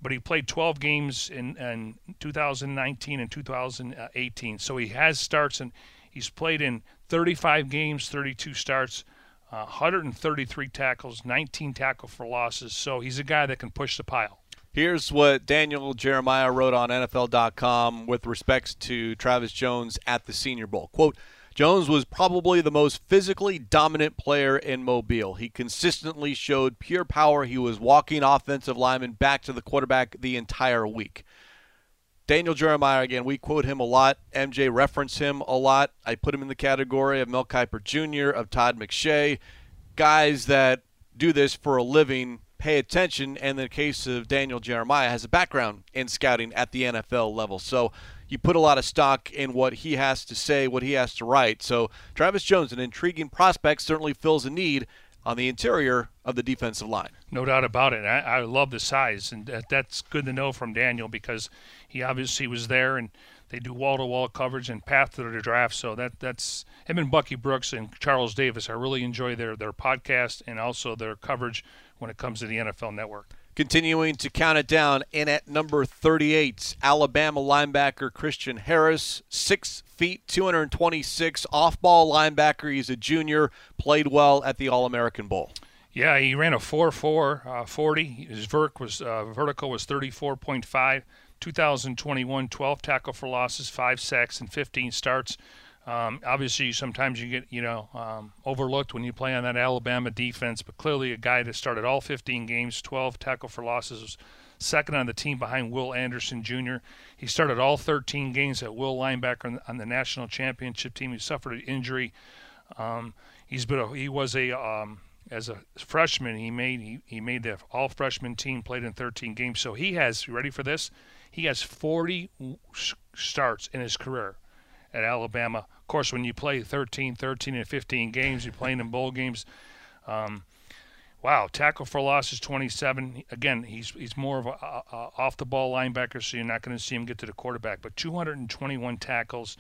but he played 12 games in, in 2019 and 2018. So he has starts and he's played in 35 games, 32 starts. Uh, 133 tackles, 19 tackle for losses. So he's a guy that can push the pile. Here's what Daniel Jeremiah wrote on NFL.com with respects to Travis Jones at the Senior Bowl. Quote, Jones was probably the most physically dominant player in Mobile. He consistently showed pure power. He was walking offensive lineman back to the quarterback the entire week. Daniel Jeremiah, again, we quote him a lot. MJ reference him a lot. I put him in the category of Mel Kiper Jr., of Todd McShay, guys that do this for a living, pay attention, and in the case of Daniel Jeremiah, has a background in scouting at the NFL level. So you put a lot of stock in what he has to say, what he has to write. So Travis Jones, an intriguing prospect, certainly fills a need on the interior of the defensive line. No doubt about it. I, I love the size, and that, that's good to know from Daniel because he obviously was there, and they do wall-to-wall coverage and path to the draft. So that that's him and Bucky Brooks and Charles Davis. I really enjoy their their podcast and also their coverage when it comes to the NFL Network. Continuing to count it down, in at number 38, Alabama linebacker Christian Harris, six feet, 226, off-ball linebacker. He's a junior, played well at the All-American Bowl. Yeah, he ran a 4.4 uh, 40. His vert was uh, vertical was 34.5. 2021, 12 tackle for losses, five sacks, and 15 starts. Um, obviously, sometimes you get you know um, overlooked when you play on that Alabama defense, but clearly a guy that started all 15 games, 12 tackle for losses, second on the team behind Will Anderson Jr. He started all 13 games at Will linebacker on the, on the national championship team. He suffered an injury. Um, he's been a, he was a um, as a freshman he made he, he made the all freshman team played in 13 games. So he has you ready for this. He has 40 starts in his career at Alabama. Of course, when you play 13, 13, and 15 games, you're playing in bowl games. Um, wow, tackle for loss is 27. Again, he's he's more of a, a, off the ball linebacker, so you're not going to see him get to the quarterback. But 221 tackles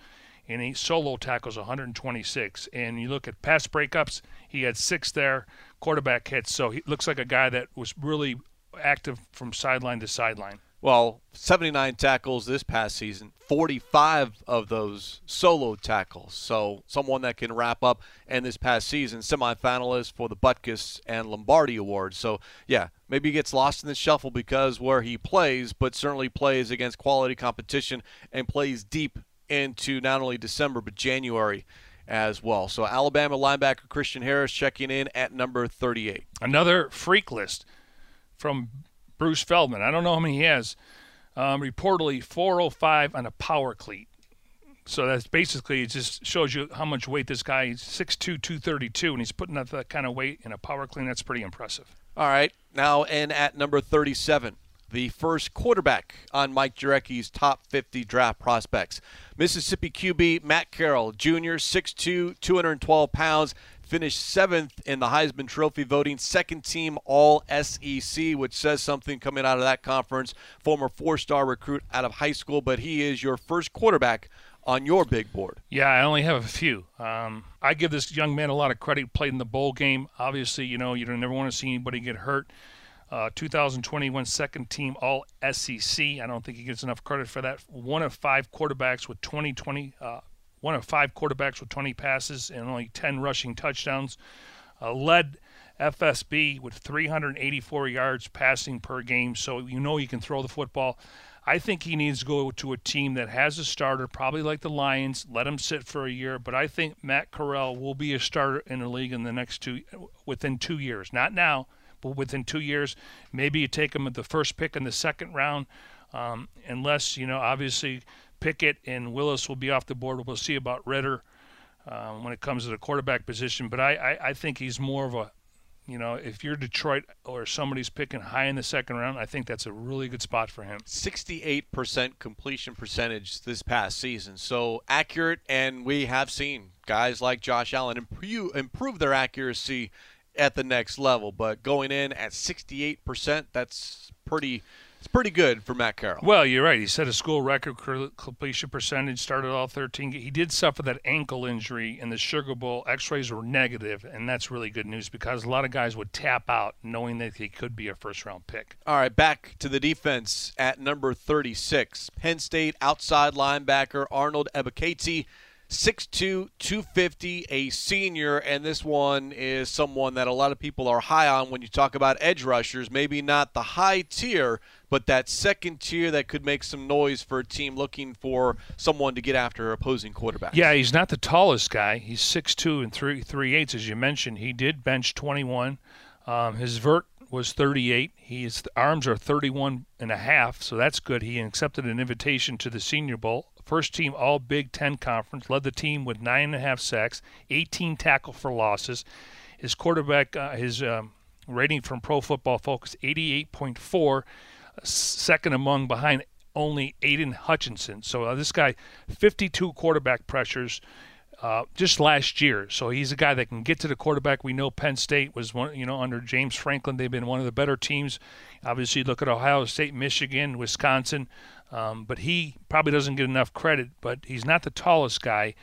and he solo tackles 126. And you look at pass breakups, he had six there, quarterback hits. So he looks like a guy that was really active from sideline to sideline. Well, 79 tackles this past season, 45 of those solo tackles. So someone that can wrap up. And this past season, semifinalist for the Butkus and Lombardi Awards. So yeah, maybe he gets lost in the shuffle because where he plays, but certainly plays against quality competition and plays deep into not only December but January as well. So Alabama linebacker Christian Harris checking in at number 38. Another freak list from Bruce Feldman. I don't know how many he has. Um, reportedly 405 on a power cleat. So that's basically it just shows you how much weight this guy is 6'2", 232, and he's putting up that kind of weight in a power clean. That's pretty impressive. All right, now in at number 37, the first quarterback on Mike Jurecki's top 50 draft prospects. Mississippi QB Matt Corral, Jr., 6'2", 212 pounds, finished seventh in the Heisman Trophy voting, second team All SEC, which says something coming out of that conference. Former four star recruit out of high school, but he is your first quarterback on your big board. Yeah, I only have a few. Um, I give this young man a lot of credit. Played in the bowl game. Obviously, you know, you don't never want to see anybody get hurt. Uh, 2021 second team All SEC. I don't think he gets enough credit for that. One of five quarterbacks with 2020 uh, one of five quarterbacks with 20 passes and only 10 rushing touchdowns. Uh, led FBS with 384 yards passing per game, so you know he can throw the football. I think he needs to go to a team that has a starter, probably like the Lions. Let him sit for a year, but I think Matt Corral will be a starter in the league in the next two, within two years. Not now, but within two years. Maybe you take him at the first pick in the second round, um, unless you know obviously Pickett and Willis will be off the board. We'll see about Ridder um, when it comes to the quarterback position. But I, I, I, think he's more of a, you know, if you're Detroit or somebody's picking high in the second round, I think that's a really good spot for him. 68% completion percentage this past season. So accurate, and we have seen guys like Josh Allen improve, improve their accuracy at the next level. But going in at 68%, that's pretty – it's pretty good for Matt Corral. Well, you're right. He set a school record completion percentage, started all 13. He did suffer that ankle injury in the Sugar Bowl. X-rays were negative, and that's really good news because a lot of guys would tap out knowing that he could be a first-round pick. All right, back to the defense at number 36. Penn State outside linebacker Arnold Ebiketie 6'2, 250, a senior, and this one is someone that a lot of people are high on when you talk about edge rushers. Maybe not the high tier, but that second tier that could make some noise for a team looking for someone to get after opposing quarterbacks. Yeah, he's not the tallest guy. He's 6'2 and 3, 3 eighths, as you mentioned. He did bench 21. Um, his vert was 38. His arms are 31 and a half, so that's good. He accepted an invitation to the Senior Bowl First team All Big Ten Conference, led the team with nine and a half sacks, 18 tackle for losses. His quarterback, uh, his um, rating from Pro Football Focus, 88.4, second among behind only Aidan Hutchinson. So uh, this guy, 52 quarterback pressures. Uh, just last year. So he's a guy that can get to the quarterback. We know Penn State was one, you know, under James Franklin, they've been one of the better teams. Obviously, look at Ohio State, Michigan, Wisconsin. Um, but he probably doesn't get enough credit. But he's not the tallest guy,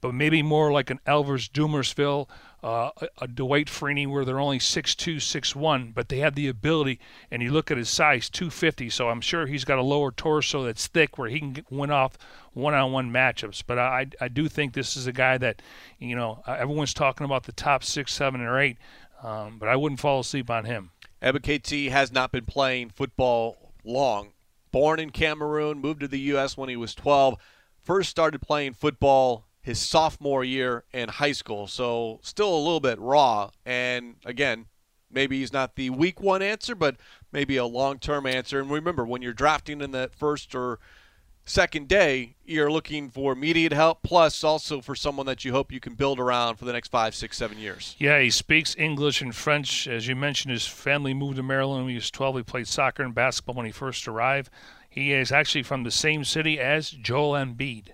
but maybe more like an Elvis Dumervil, uh, a, a Dwight Freeney, where they're only 6'2", 6'1", but they have the ability. And you look at his size, 250. So I'm sure he's got a lower torso that's thick, where he can win off one-on-one matchups. But I, I do think this is a guy that, you know, uh, everyone's talking about the top six, seven, or eight. Um, but I wouldn't fall asleep on him. Ebiketie has not been playing football long born in Cameroon, moved to the U.S. when he was 12. First started playing football his sophomore year in high school, so still a little bit raw. And again, maybe he's not the week one answer, but maybe a long term answer. And remember, when you're drafting in the first or second day, you're looking for immediate help, plus also for someone that you hope you can build around for the next five, six, seven years. Yeah, he speaks English and French. As you mentioned, his family moved to Maryland when he was 12. He played soccer and basketball when he first arrived. He is actually from the same city as Joel Embiid.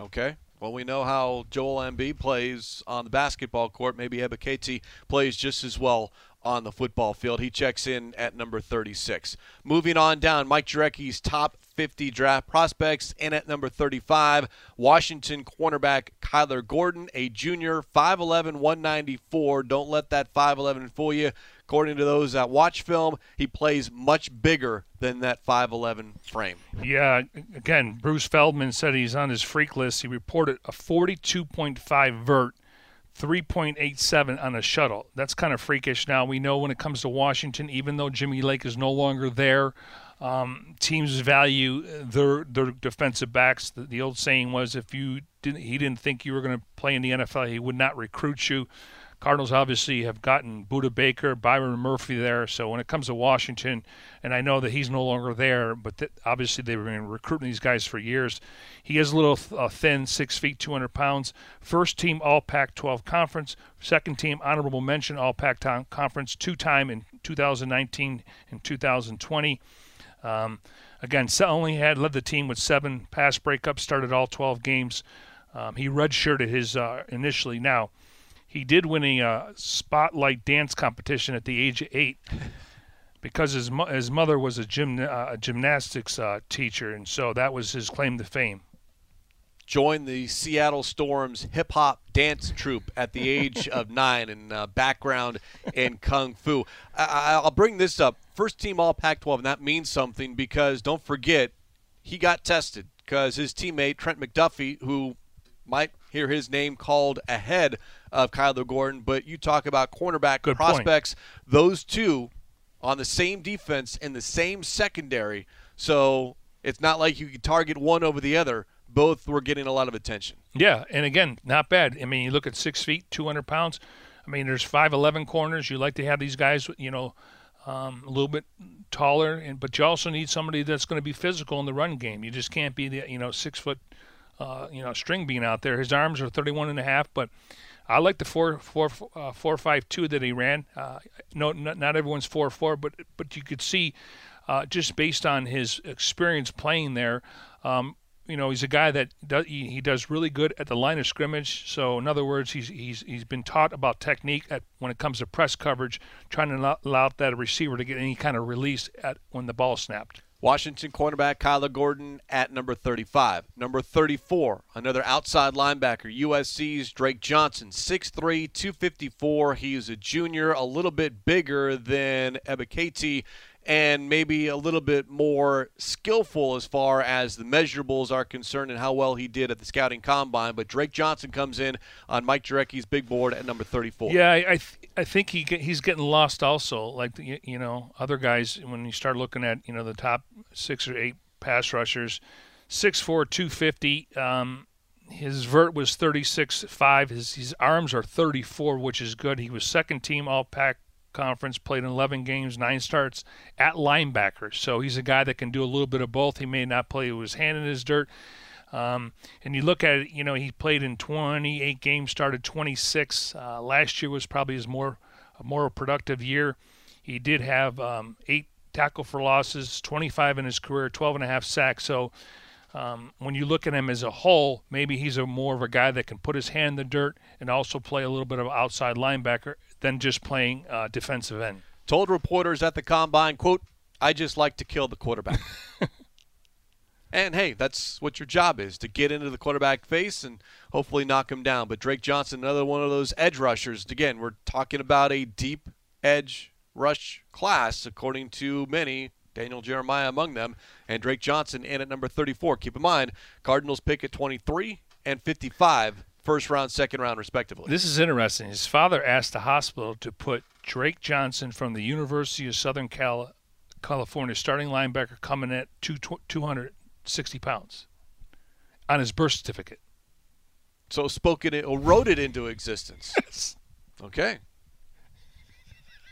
Okay. Well, we know how Joel Embiid plays on the basketball court. Maybe Ebiketie plays just as well on the football field. He checks in at number 36. Moving on down, Mike Jurecki's top 50 draft prospects. And at number 35, Washington cornerback Kyler Gordon, a junior, 5'11, 194. Don't let that 5'11 fool you. According to those that watch film, he plays much bigger than that 5'11 frame. Yeah, again, Bruce Feldman said he's on his freak list. He reported a 42.5 vert 3.87 on a shuttle. That's kind of freakish. Now, we know when it comes to Washington, even though Jimmy Lake is no longer there, um, teams value their their defensive backs. The, the, old saying was, if you didn't, he didn't think you were going to play in the NFL, he would not recruit you. Cardinals obviously have gotten Budda Baker, Byron Murphy there. So when it comes to Washington, and I know that he's no longer there, but th- obviously they've been recruiting these guys for years. He is a little uh, thin, six feet, 200 pounds. First team All Pac 12 conference, second team honorable mention All Pac conference, two time in 2019 and 2020. Um, again, only had led the team with seven pass breakups, started all 12 games. Um, he redshirted his uh, initially. Now, he did win a uh, spotlight dance competition at the age of eight because his mo- his mother was a gym uh, a gymnastics uh, teacher, and so that was his claim to fame. Joined the Seattle Storm's hip hop dance troupe at the age of nine, and uh, background in kung fu. I- will bring this up. First team All Pac-12, and that means something because don't forget he got tested because his teammate Trent McDuffie, who might hear his name called ahead of Kyler Gordon, but you talk about cornerback Good prospects. Point. Those two on the same defense in the same secondary. So it's not like you could target one over the other. Both were getting a lot of attention. Yeah, and again, not bad. I mean, you look at six feet, 200 pounds. I mean, there's 5'11 corners. You like to have these guys, you know, um, a little bit taller, and but you also need somebody that's going to be physical in the run game. You just can't be the, you know, six foot, uh, you know, string being out there. His arms are 31 and a half, but I like the four four uh, four five two that he ran. Uh, no, not, not everyone's four four, but but you could see uh, just based on his experience playing there. Um, you know, he's a guy that does, he, he, does really good at the line of scrimmage. So, in other words, he's he's he's been taught about technique at, when it comes to press coverage, trying to not allow that receiver to get any kind of release at when the ball snapped. Washington cornerback Kyler Gordon at number 35. Number 34, another outside linebacker, USC's Drake Jackson, 6'3, 254. He is a junior, a little bit bigger than Ebiketie and maybe a little bit more skillful as far as the measurables are concerned and how well he did at the scouting combine. But Drake Jackson comes in on Mike Jurecki's big board at number 34. Yeah, I th- I think he get, he's getting lost also. Like the, you know other guys when you start looking at you know the top six or eight pass rushers, 6'4", 250. Um, his vert was 36.5. His his arms are 34, which is good. He was second team All Pac conference, played in 11 games, nine starts at linebacker. So he's a guy that can do a little bit of both. He may not play with his hand in his dirt. Um, and you look at it, you know, he played in 28 games, started 26. Uh, last year was probably his more more productive year. He did have um, eight tackle for losses, 25 in his career, 12 and a half sacks. So um, when you look at him as a whole, maybe he's a more of a guy that can put his hand in the dirt and also play a little bit of outside linebacker than just playing uh, defensive end. Told reporters at the combine, "quote I just like to kill the quarterback." and hey, that's what your job is to get into the quarterback face and hopefully knock him down. But Drake Jackson, another one of those edge rushers. Again, we're talking about a deep edge rush class, according to many. Daniel Jeremiah among them, and Drake Jackson in at number 34. Keep in mind, Cardinals pick at 23 and 55 first round, second round, respectively. This is interesting. His father asked the hospital to put Drake Jackson from the University of Southern Cal- California, starting linebacker, coming at two, 260 pounds on his birth certificate. So spoken it or wrote it into existence. Yes. Okay.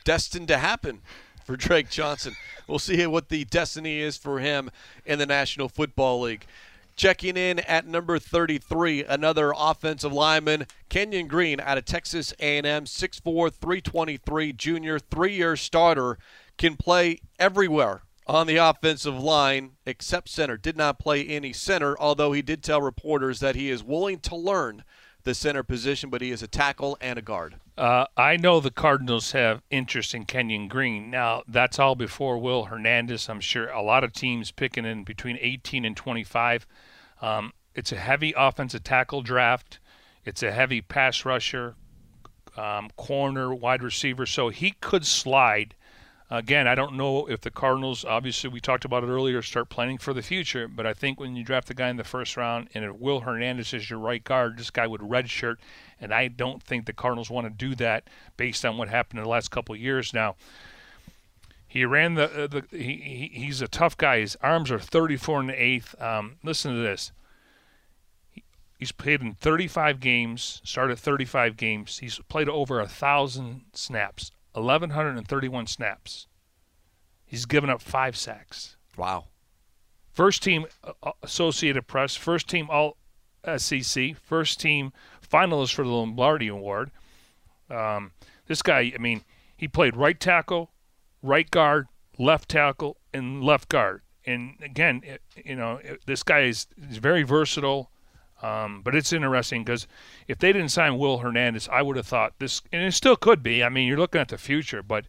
Destined to happen for Drake Jackson. We'll see what the destiny is for him in the National Football League. Checking in at number 33, another offensive lineman, Kenyon Green out of Texas A&M, 6'4", 323, junior, three-year starter, can play everywhere on the offensive line except center. Did not play any center, although he did tell reporters that he is willing to learn the center position, but he is a tackle and a guard. Uh, I know the Cardinals have interest in Kenyon Green. Now, that's all before Will Hernandez. I'm sure a lot of teams picking in between 18 and 25. Um, it's a heavy offensive tackle draft. It's a heavy pass rusher, um, corner, wide receiver. So he could slide. Again, I don't know if the Cardinals, obviously, we talked about it earlier, start planning for the future. But I think when you draft the guy in the first round and if Will Hernandez is your right guard, this guy would redshirt and I don't think the Cardinals want to do that based on what happened in the last couple years. Now, He ran the uh, the he, he he's a tough guy. His arms are 34 and eighth. Um, listen to this. He, he's played in 35 games. Started 35 games. He's played over a thousand snaps, 1131 snaps. He's given up five sacks. Wow. First team uh, uh Associated Press, first team All SEC, first team finalist for the Lombardi Award. Um, this guy, I mean, he played right tackle, right guard, left tackle, and left guard. And again, it, you know, it, this guy is, is very versatile. Um, but it's interesting because if they didn't sign Will Hernandez, I would have thought this, and it still could be. I mean, you're looking at the future, but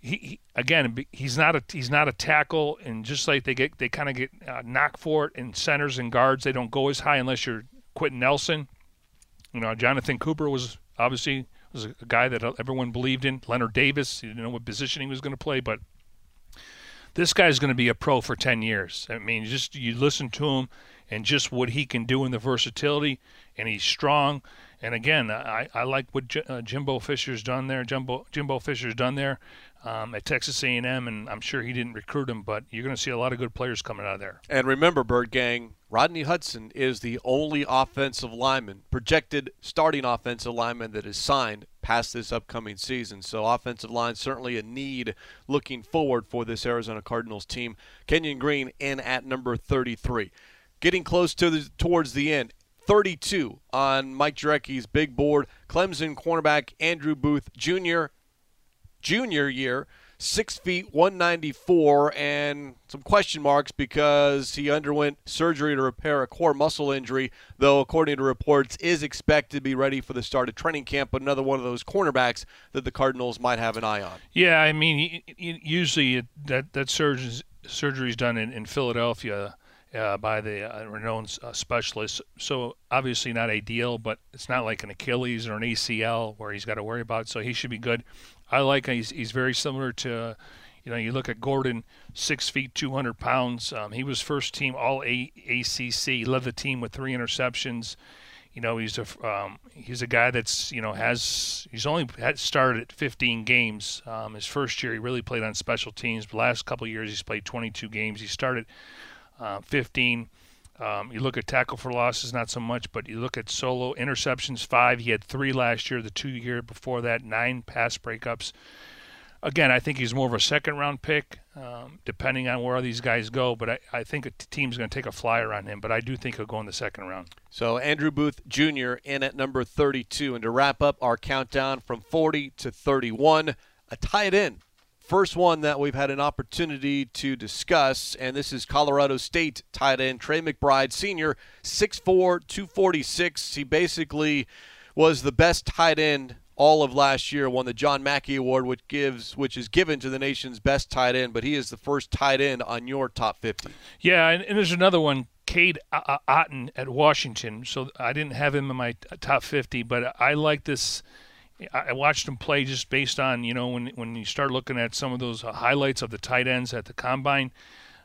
he, he again, he's not a he's not a tackle, and just like they get they kind of get uh, knocked for it in centers and guards, they don't go as high unless you're Quenton Nelson. You know, Jonathan Cooper was obviously was a guy that everyone believed in. Leonard Davis, you didn't know what position he was going to play, but this guy's going to be a pro for 10 years. I mean, just you listen to him and just what he can do in the versatility, and he's strong. And again, I, I like what J- uh, Jimbo Fisher's done there. Jimbo Jimbo Fisher's done there um, at Texas A&M, and I'm sure he didn't recruit him, but you're going to see a lot of good players coming out of there. And remember, Bird Gang, Rodney Hudson is the only offensive lineman, projected starting offensive lineman that is signed past this upcoming season. So offensive line certainly a need looking forward for this Arizona Cardinals team. Kenyon Green in at number 33. Getting close to the towards the end. 32 on Mike Jurecki's big board. Clemson cornerback Andrew Booth Jr junior year, six feet, 194, and some question marks because he underwent surgery to repair a core muscle injury, though, according to reports, is expected to be ready for the start of training camp. But another one of those cornerbacks that the Cardinals might have an eye on. Yeah, I mean, usually that that surgery is done in, in Philadelphia. Uh, by the uh, renowned uh, specialist. So obviously not ideal, but it's not like an Achilles or an ACL where he's got to worry about. So he should be good. I like he's he's very similar to. You know, you look at Gordon, six feet, 200 pounds. Um, he was first team All a- ACC. Led the team with three interceptions. You know, he's a um, he's a guy that's you know has he's only had started 15 games. Um, his first year, he really played on special teams. Last couple years, he's played 22 games. He started uh, 15. Um, you look at tackle for losses, not so much, but you look at solo interceptions, five. He had three last year. The two year before that, nine pass breakups. Again, I think he's more of a second round pick, um, depending on where these guys go. But I, I think a team's going to take a flyer on him. But I do think he'll go in the second round. So Andrew Booth Jr. in at number 32. And to wrap up our countdown from 40 to 31, a tight end First one that we've had an opportunity to discuss, and this is Colorado State tight end Trey McBride, senior, 6'4, 246. He basically was the best tight end all of last year, won the John Mackey Award, which gives which is given to the nation's best tight end, but he is the first tight end on your top 50. Yeah, and, and there's another one, Cade Otton at Washington. So I didn't have him in my top 50, but I like this – I watched him play just based on you know when when you start looking at some of those uh, highlights of the tight ends at the combine.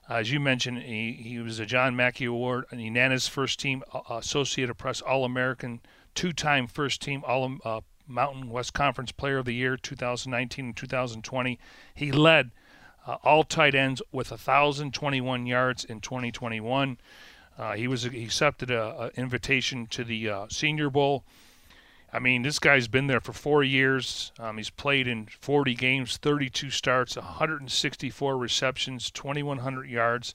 Uh, as you mentioned, he, he was a John Mackey Award, an unanimous first team uh, Associated Press All American, two time first team All uh, Mountain West Conference Player of the Year 2019 and 2020. He led uh, all tight ends with 1,021 yards in 2021. Uh, he was he accepted an invitation to the Senior Bowl. I mean, this guy's been there for four years. Um, he's played in 40 games, 32 starts, 164 receptions, 2,100 yards.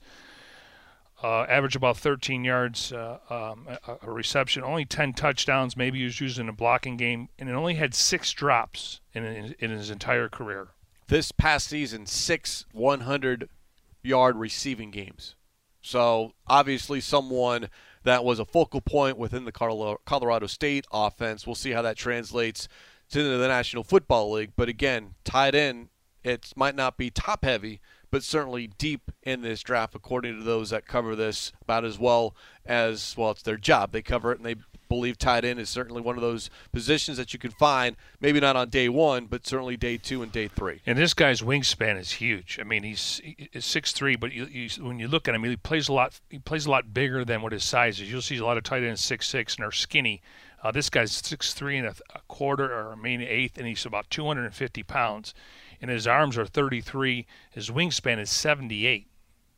Uh, average about 13 yards uh, um, a, a, reception, only 10 touchdowns. Maybe he was used in a blocking game, and it only had six drops in, in, in his entire career. This past season, six 100 yard receiving games. So obviously, someone that was a focal point within the Colorado State offense. We'll see how that translates to the National Football League. But again, tied in, it might not be top heavy, but certainly deep in this draft, according to those that cover this about as well as well. It's their job; they cover it and they believe tight end is certainly one of those positions that you can find, maybe not on day one, but certainly day two and day three. And this guy's wingspan is huge. I mean, he's six three, but you, you, when you look at him, he plays a lot. He plays a lot bigger than what his size is. You'll see a lot of tight ends six six and are skinny. Uh, this guy's six three and a, a quarter, or I mean eighth, and he's about 250 pounds and his arms are 33. His wingspan is 78.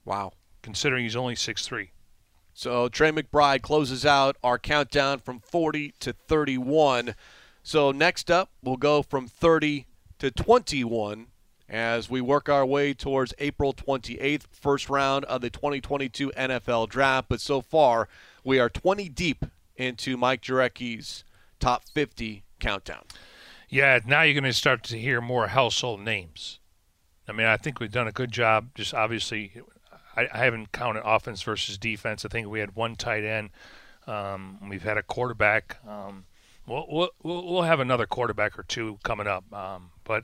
Wow. Considering he's only 6'3. So Trey McBride closes out our countdown from 40 to 31. So next up, we'll go from 30 to 21 as we work our way towards April 28th, first round of the 2022 NFL Draft. But so far, we are 20 deep into Mike Jurecki's top 50 countdown. Yeah, now you're going to start to hear more household names. I mean, I think we've done a good job. Just obviously, I, I haven't counted offense versus defense. I think we had one tight end. Um, we've had a quarterback. Um, we'll, we'll we'll have another quarterback or two coming up. Um, but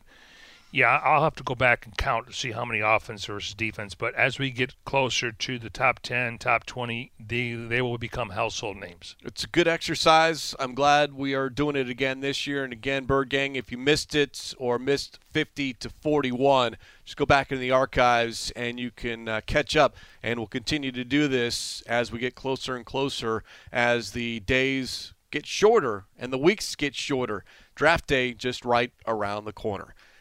yeah, I'll have to go back and count to see how many offense versus defense. But as we get closer to the top 10, top 20, they, they will become household names. It's a good exercise. I'm glad we are doing it again this year. And again, Bird Gang, if you missed it or missed 50 to 41, just go back into the archives and you can uh, catch up. And we'll continue to do this as we get closer and closer as the days get shorter and the weeks get shorter. Draft day just right around the corner.